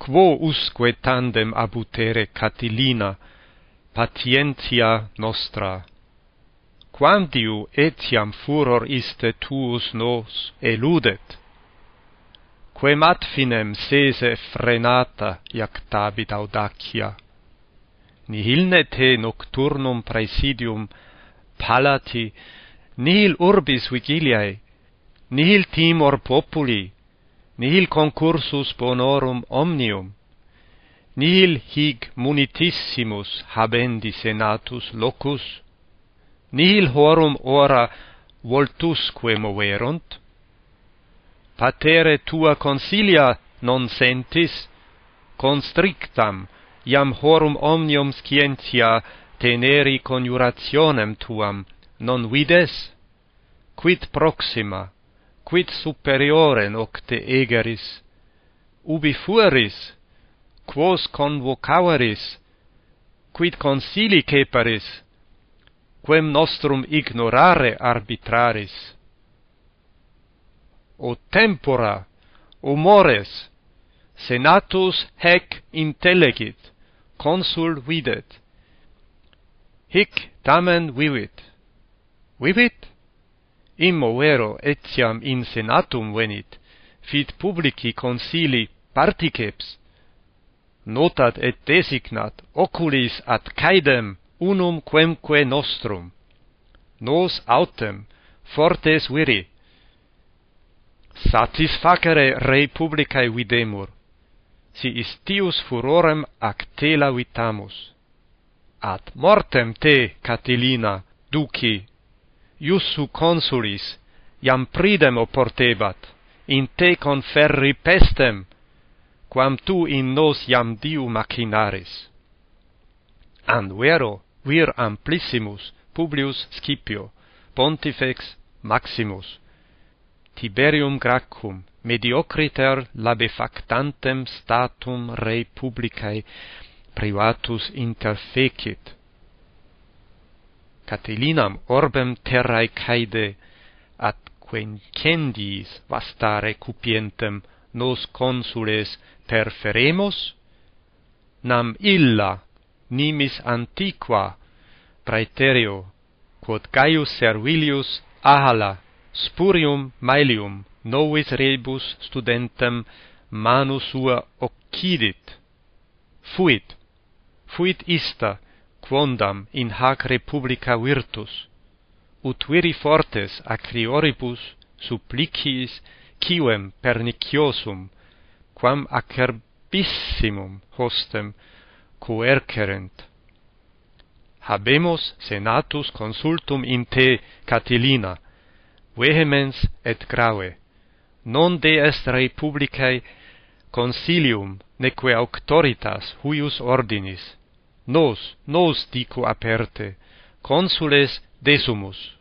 quo usque tandem abutere Catilina, patientia nostra. Quam diu etiam furor iste tuus nos eludet? Quem ad finem sese frenata iactabit audacia. Nihil ne te nocturnum praesidium palati, nihil urbis vigiliae, nihil timor populi, nihil concursus bonorum omnium, nihil hic munitissimus habendi senatus locus, nihil horum ora voltusque moverunt, patere tua consilia non sentis, constrictam, iam horum omnium scientia teneri conjurationem tuam, non vides? Quid proxima? quid superiore nocte egeris, ubi fueris, quos convocaveris, quid consili ceparis, quem nostrum ignorare arbitraris. O tempora, o mores, senatus hec intellegit, consul videt. Hic tamen vivit. Vivit? immovero etiam in senatum venit, fit publici consili particeps. Notat et designat oculis ad caedem unum quemque nostrum. Nos autem fortes viri. Satisfacere rei publicae videmur, si istius furorem actela vitamus. At mortem te, Catilina, duci iussu consulis, iam pridem opportebat, in te conferri pestem, quam tu in nos iam diu machinaris. Anvero vir amplissimus Publius Scipio, pontifex Maximus, Tiberium Gracchum, mediocriter labefactantem statum rei publicae privatus interfecit, Catilinam orbem terrae caede, at quencendis vastare cupientem nos consules perferemos, nam illa nimis antiqua praeterio quod Gaius Servilius ahala spurium maelium novis rebus studentem manu sua occidit. Fuit, fuit ista, quondam in hac republica virtus, ut viri fortes acrioribus suppliciis quem perniciosum, quam acerbissimum hostem coercerent. Habemus senatus consultum in te, Catilina, vehemens et grave, non de est republicae consilium neque auctoritas huius ordinis, nos, nos dico aperte, consules desumus.